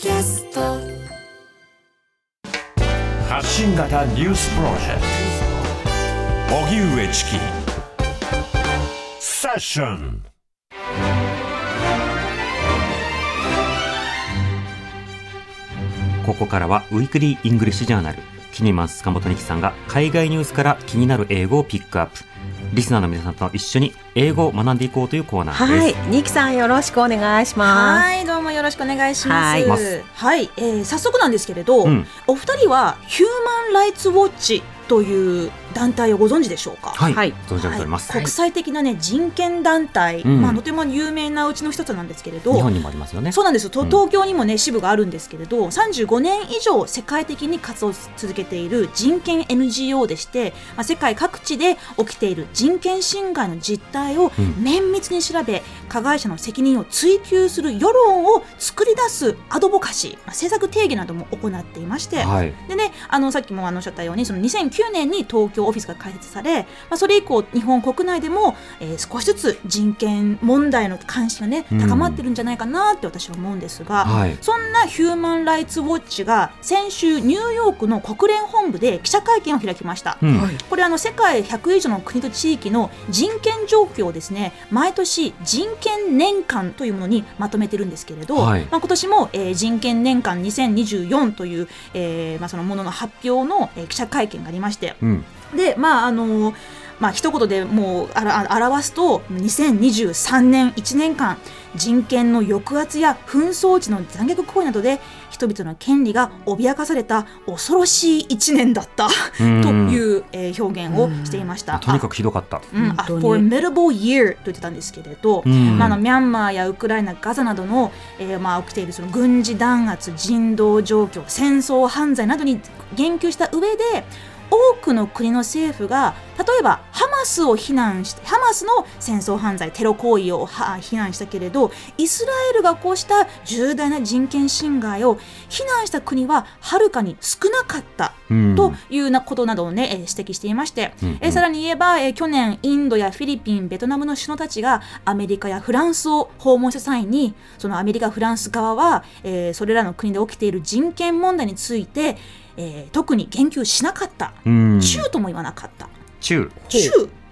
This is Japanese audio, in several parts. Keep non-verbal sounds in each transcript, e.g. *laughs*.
キャスト。発信型ニュースプロジェクト。荻上チキ。セッション。ここからは Weekly English Journal。キニマンス塚本ニキさんが海外ニュースから気になる英語をピックアップ。リスナーの皆さんと一緒に英語を学んでいこうというコーナーです、はい、ニキさんよろしくお願いします。はい、どうもよろしくお願いします。ははい。い、えー早速なんですけれど、うん。お二人はヒューマンライツウォッチという団体をご存知でしょうか？はい、はい。存じ上げております、はい。国際的なね人権団体、うん。まあとても有名なうちの一つなんですけれど、日本にもありますよね。そうなんですよ。とうん。東京にもね支部があるんですけれど、35年以上世界的に活動を続けている人権 NGO でして、まあ世界各地で起きている人権侵害の実態をうん。綿密に調べ、加害者の責任を追及する世論を作り出すアドボカシー、まあ政策定義なども行っていまして、はい。でね、あのさっきもあのおっしゃったようにその2009年に東京オフィスが開設され、まあ、それ以降日本国内でも、えー少しずつ人権問題の関心がねうん。高まってるんじゃないかなって私は思うんですが、はい。そんなヒューマン・ライツ・ウォッチが先週ニューヨークの国連本部で記者会見を開きました。うん。これあの世界100以上の国と地域の人権状況をですね毎年人権年間というものにまとめてるんですけれど、はい。まあ、今年も、えー人権年間2024という、えーまあ、そのものの発表の、えー記者会見がありまして。うん。でまああのまあ一言でもうあらあ表すと2023年1年間人権の抑圧や紛争地の残虐行為などで人々の権利が脅かされた恐ろしい1年だったうん。という、えー表現をしていました。とにかくひどかった。うん、A に。formidable year と言ってたんですけれど、うん。まあ、あのミャンマーやウクライナ、ガザなどの、えーまあ、起きているその軍事弾圧、人道状況、戦争犯罪などに言及した上で多くの国の政府が例えばハマスを非難してハマスの戦争犯罪テロ行為をは非難したけれどイスラエルがこうした重大な人権侵害を非難した国ははるかに少なかったうん。というようなことなどを、ね、えー指摘していまして、うんうん。えーさらに言えば、えー去年インドやフィリピンベトナムの首脳たちがアメリカやフランスを訪問した際にそのアメリカフランス側は、えーそれらの国で起きている人権問題について、えー特に言及しなかった、うん中とも言わなかった中中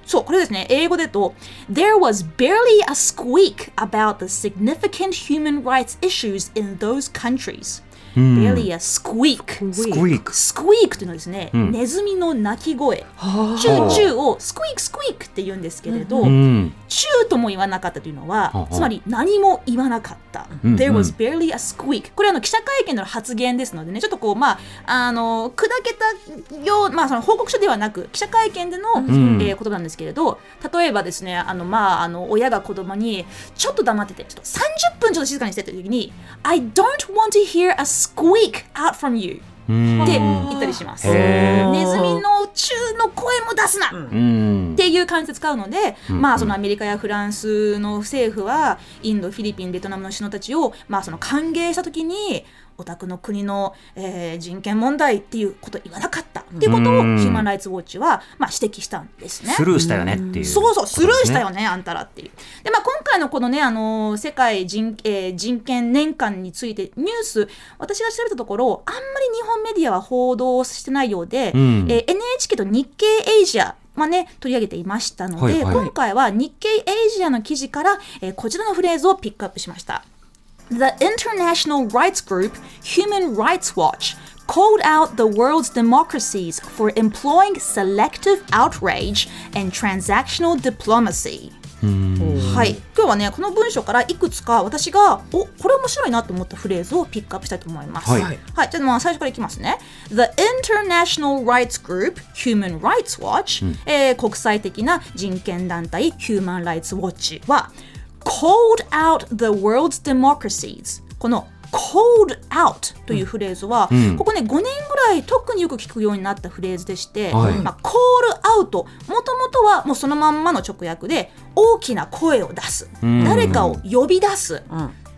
そうこれですね英語で言うと There was barely a squeak about the significant human rights issues in those countries、うん barely a squeak スクイークスクイークというのはですね、うん。ネズミの鳴き声、はチューチューをスクイークスクイークって言うんですけれど、うん。チューとも言わなかったというのは、はあつまり何も言わなかった。うん。There was barely a squeak. これはあの記者会見での発言ですのでね、ちょっとこう、まあ、あの、砕けたよう、まあ、その報告書ではなく、記者会見での、ん。えーことなんですけれど、例えばですね、あの、まあ、あの、親が子供に、ちょっと黙ってて、ちょっと30分ちょっと静かにしてって時に、I don't want to hear a squeak out from you. うん。って言ったりします。ネズミのチューの声も出すな、うん。っていう感じで使うので、うん。まあ、そのアメリカやフランスの政府はインド、フィリピン、ベトナムの首脳たちを、まあ、その歓迎したときにお宅の国の、えー人権問題っていうことを言わなかった。っていうことをうん。ヒューマン・ライツ・ウォッチは、まあ、指摘したんですね。スルーしたよねっていう。そうそう、スルーしたよねね、あんたらっていう。で、まあ、今回のこのね、あのー世界人,、えー人権年間について、ニュース、私が調べたところ、あんまり日本メディアは報道してないようで、うんえー NHK と日経エイジア、まあね、取り上げていましたので、はいはい今回は日経エイジアの記事から、えーこちらのフレーズをピックアップしました。The International Rights Group Human Rights Watch called out the world's democracies for employing selective outrage and transactional diplomacy. はい、今日はねこの文章からいくつか私がおこれ面白いなと思ったフレーズをピックアップしたいと思います。はいはい、じゃあまあ最初からいきますね。The International Rights Group Human Rights Watch、えー国際的な人権団体 Human Rights Watch は called out the world's democracies この called out というフレーズは、ん。ここね5年ぐらい特によく聞くようになったフレーズでして、はい。まあ、call out もともとはもうそのまんまの直訳で大きな声を出す、ん。誰かを呼び出す、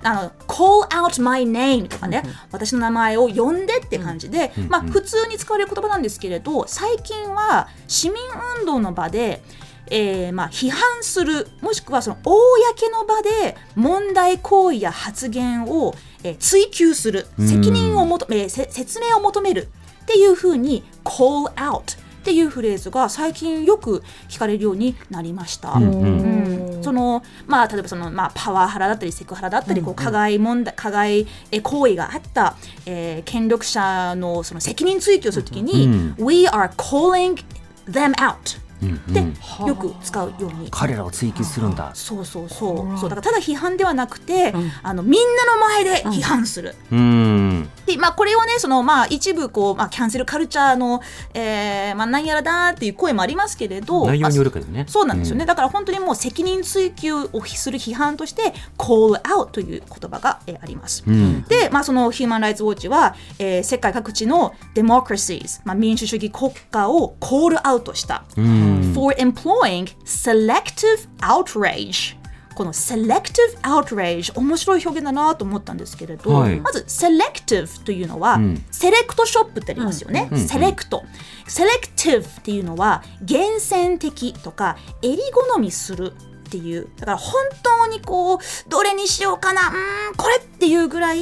あの call out my name とかね、私の名前を呼んでって感じで、まあ、普通に使われる言葉なんですけれど最近は市民運動の場で、えーまあ、批判するもしくはその公の場で問題行為や発言を、えー追及するうん。責任を求め、え説明を求めるっていうふうに call out っていうフレーズが最近よく聞かれるようになりました。うんうん。うん。そのまあ、例えばその、まあ、パワハラだったりセクハラだったり、こう加害問題加害え行為があった、えー権力者のその責任追及をするときに、うん。We are calling them out うんで、うんよく使うように。彼らを追及するんだ。そうそうそう。そう。だからただ批判ではなくて、あのみんなの前で批判する、うん。でまあ、これをねその、まあ、一部こう、まあ、キャンセルカルチャーの、えーまあ、何やらだっていう声もありますけれど内容によるけどね。そうなんですよね、だから本当にもう責任追及をする批判として call out という言葉が、えーあります。うん。で、まあ、そのヒューマン・ライツ・ウォッチは、えー世界各地の democracies、まあ、民主主義国家をコールアウトした、うん for employing selective outrage. この selective outrage 面白い表現だなと思ったんですけれど、はい。まず selective というのは、うん。セレクトショップってありますよね、うん。セレクトセレクティブっていうのは厳選的とか襟好みするっていう。だから本当にこうどれにしようかなうーんこれっていうぐらい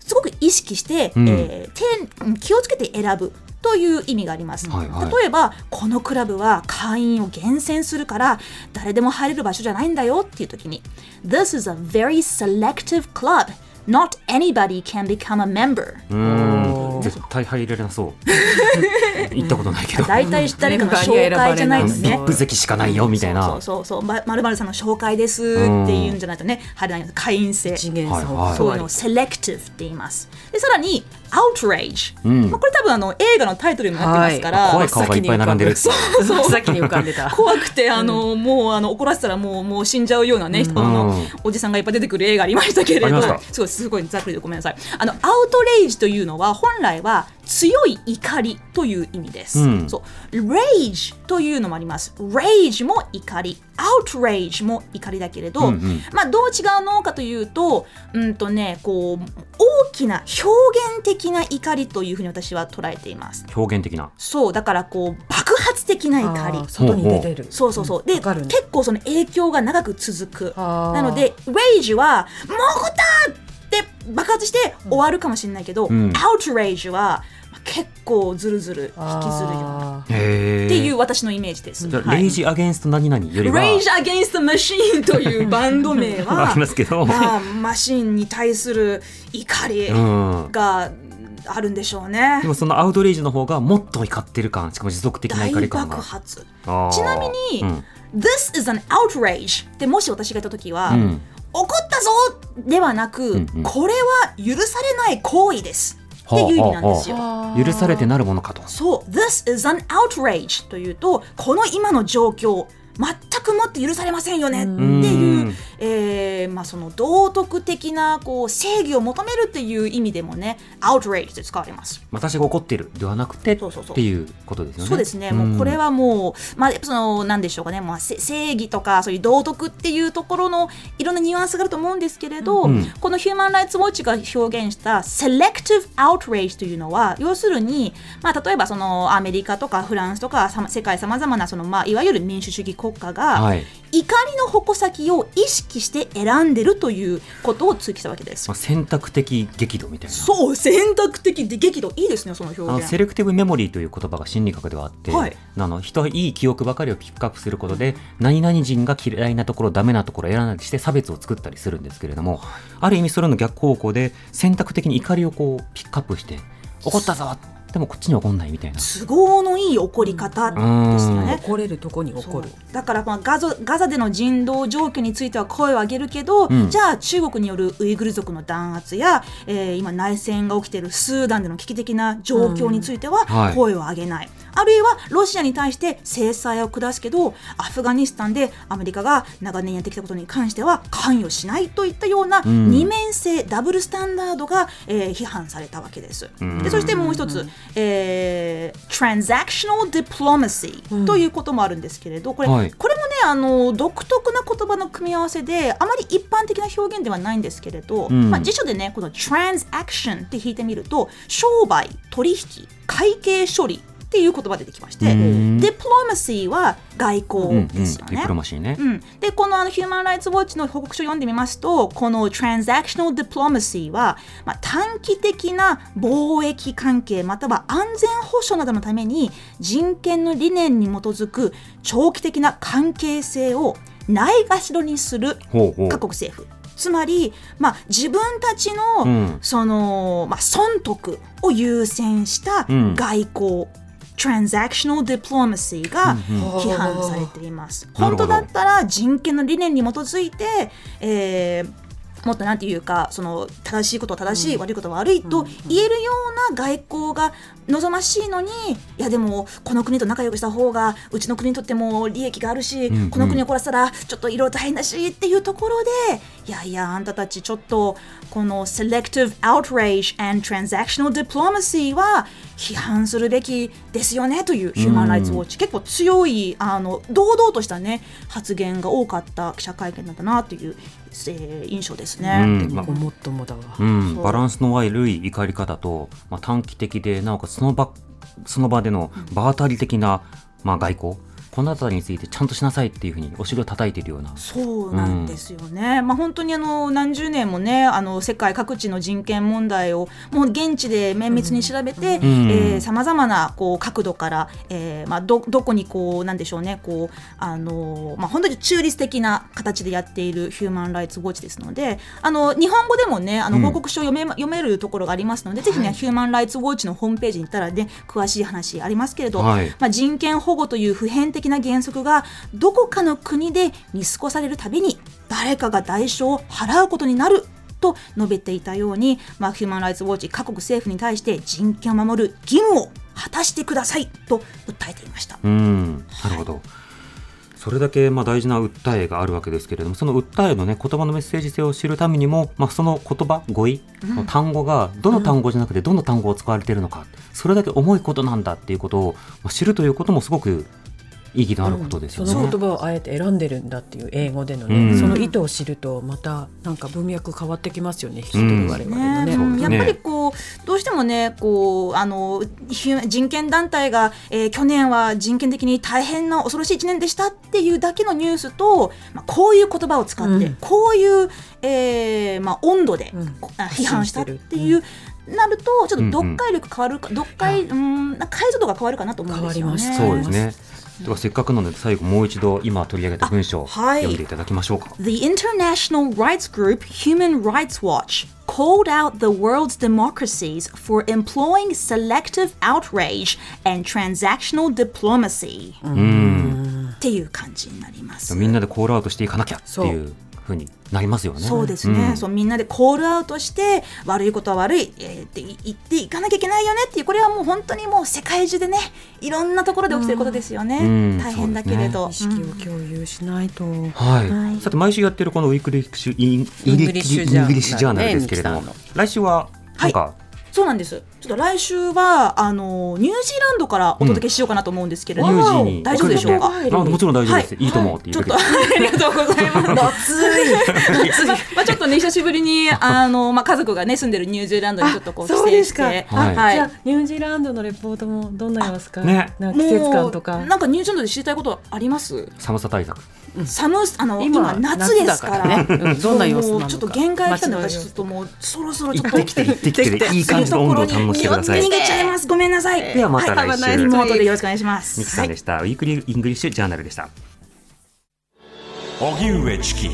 すごく意識して、うん。えー手気をつけて選ぶという意味があります、はいはい。例えばこのクラブは会員を厳選するから誰でも入れる場所じゃないんだよっていう時に This is a very selective club. Not anybody can become a member 対入れなそう。*laughs* 行ったことないけど。大体誰かの紹介じゃないとね。ビップ席しかないよみたいな。そうそうそうまるまるさんの紹介ですっていうんじゃないとね入らない。会員制次元さんはいはい。そういうのを selective って言います。でさらに outrage、うん。まあ、これ多分あの映画のタイトルにもなってますから、怖い顔がいっぱい並んでるそうそう。先に浮かんでた。怖くてあの、もうあの怒らせたらもうもう死んじゃうようなね、人のうんおじさんがいっぱい出てくる映画ありましたけれど。すごいすごいざっくりでごめんなさい。あのアウトレイジというのは本来は強い怒りという意味です、うん。そう。rage というのもあります。rage も怒り。outrage も怒りだけれど、うんうん。まあどう違うのかというとうんとねこう大きな表現的な怒りというふうに私は捉えています。表現的な。そう。だからこう爆発的な怒り。外に出てる。そうそうそう。で、ね。結構その影響が長く続く。なので、レイジは、もうこった爆発して終わるかもしれないけど、ん。アウトレイジはまあ結構ずるずる引きずるような。っていう私のイメージです。レイジ・アゲンスト何々よりは。Rage Against the Machine というバンド名は *laughs* ありますけど、まあ、マシンに対する怒りうん、があるんでしょうね。で。もそのアウトレイジの方がもっと怒ってる感しかも持続的な大怒り感が。ちなみに、うん。This is an outrage ってもし私が言った時は、うん怒ったぞではなく、うんうん。これは許されない行為です。っていう意味なんですよ。許されてなるものかと。そう、This is an outrage というと、この今の状況、全くもって許されませんよねっていう、えーまあ、その道徳的なこう正義を求めるっていう意味でもね、outrage で使われます。私が怒ってるではなくてそうそうそう。っていうことですよね。そうですね、もうこれはもう、まあ、そのなんでしょうかね、まあ、せ正義とかそういう道徳っていうところのいろんなニュアンスがあると思うんですけれど、うん。このヒューマン・ライツ・ウォッチが表現した selective outrage というのは要するに、まあ、例えばそのアメリカとかフランスとか世界さまざまなその、まあ、いわゆる民主主義国家が、はい。怒りの矛先を意識して選んでるということを追記したわけですまあ、。選択的激怒みたいなそう選択的で激怒いいですねその表現。セレクティブメモリーという言葉が心理学ではあって、はいあの人はいい記憶ばかりをピックアップすることで何々人が嫌いなところダメなところを選んだりして差別を作ったりするんですけれどもある意味それの逆方向で選択的に怒りをこうピックアップして怒ったぞでもこっちには怒んないみたいな。都合のいい怒り方ですよね。怒れるとこに怒る。だからまあガザガザでの人道状況については声を上げるけど、うん。じゃあ中国によるウイグル族の弾圧や、えー今内戦が起きているスーダンでの危機的な状況についてははい。声を上げない、あるいはロシアに対して制裁を下すけどアフガニスタンでアメリカが長年やってきたことに関しては関与しないといったようなん。二面性、ダブルスタンダードが、えー批判されたわけです。うん。でそしてもう一つ、えー transactional diplomacy ということもあるんですけれどこれ,、はい。これもねあの独特な言葉の組み合わせであまり一般的な表現ではないんですけれど、うん。まあ、辞書でねこの transaction って引いてみると商売取引会計処理っていう言葉出てきまして、うん。ディプロマシーは外交ですよね。でこのあのヒューマン・ライツ・ウォッチの報告書を読んでみますとこの Transactional Diplomacy は、まあ、短期的な貿易関係または安全保障などのために人権の理念に基づく長期的な関係性をないがしろにするほうほう。各国政府。つまり、まあ、自分たちの,、うん。そのまあ、損得を優先したうん。外交、Transactional Diplomacy が批判されています。本当だったら人権の理念に基づいて、えーもっとなんていうかその正しいことは正しい、悪いことは悪いと言えるような外交が望ましいのにいやでもこの国と仲良くした方がうちの国にとっても利益があるし、うん。うん。この国を殺したらちょっといろいろ大変だしっていうところでいやいやあんたたちちょっとこの Selective Outrage and Transactional Diplomacy は批判するべきですよねというヒューマン・ライツ・ウォッチ、結構強いあの堂々としたね発言が多かった記者会見だったなという、えー印象ですね。うんまあごもっともだわ。うん、バランスの悪い怒り方と、まあ、短期的でなおかつその場その場での場当たり的な、まあ、外交この辺りについてちゃんとしなさいっていうふうにお尻を叩いているような。そうなんですよね、まあ本当にあの何十年もねあの世界各地の人権問題をもう現地で綿密に調べてん。さまざまなこう角度から、えーまあ、どどこにこうなんでしょうねこうあの、まあ、本当に中立的な形でやっているヒューマン・ライツ・ウォッチですのであの日本語でもねあのうん。報告書を読め,、読めるところがありますので、ぜひねヒューマン・ライツ・ウォッチのホームページに行ったらね詳しい話ありますけれど、はい。まあ、人権保護という普遍的な原則がどこかの国で見過ごされるたびに誰かが代償を払うことになると述べていたように、まあ、ヒューマン・ライツ・ウォッチ各国政府に対して人権を守る義務を果たしてくださいと訴えていました。うんなるほどそれだけまあ大事な訴えがあるわけですけれどもその訴えのね言葉のメッセージ性を知るためにも、まあ、その言葉語彙の単語がどの単語じゃなくてどの単語を使われているのかそれだけ重いことなんだっていうことをまあ知るということもすごく意義のあることですよね。その言葉をあえて選んでるんだっていう英語でのね、うんその意図を知るとまたなんか文脈変わってきますよね引き取る我々のね。ねやっぱりこうどうしてもねこうあの人権団体が、えー去年は人権的に大変な恐ろしい一年でしたっていうだけのニュースと、まあ、こういう言葉を使って、うんこういう、えーまあ、温度で、批判したっていう。なるとちょっと読解力変わるか、読解うんなんか解像度が変わるかなと思うんですよね。変わりまそうですね。ではせっかくなので最後もう一度今取り上げた文章を読んでいただきましょうか。The international rights group Human Rights Watch called out the world's democracies for employing selective outrage and transactional diplomacy. っていう感じになります。みんなでコールアウトしていかなきゃっていうふうになりますよね。そうですね、ん。そうみんなで call out して悪いことは悪い、えーって言っていかなきゃいけないよねっていうこれはもう本当にもう世界中でねいろんなところで起きてることですよね、うん。大変だけれど、意識を共有しないと。はい、はい。さて毎週やってるこのウィークリッシュイン English Journal English Journal。ですけれども、ね来週はなんか、そうなんです。ちょっと来週はあのニュージーランドからお届けしようかなと思うんですけれどニュも、ージーに大丈夫でしょうか？あもちろん大丈夫です、い、いと思うっていうちょっとありがとうございます。まあまあちょっとね久しぶりにあ。のまあ家族がね住んでるニュージーランドにちょっとこうそう帰ですか。省して、はいあはい。じゃあニュージーランドのレポートもどんな様子か。ね。なんか季節感とか。なんかニュージーランドで知りたいことあります？寒さ対策。寒あの今夏ですから。ね。うんどんな様子なのか。もうちょっと限界来たんで私ちょっともうそろそろちょっと。行ってきて行ってきて。でいい感じの温度を堪能してください逃げちゃいます。ごめんなさい。ではまた来週はいリモートでよろしくお願いします。ミキさんでした、ウィークリーイングリッシュジャーナルでした荻上チキ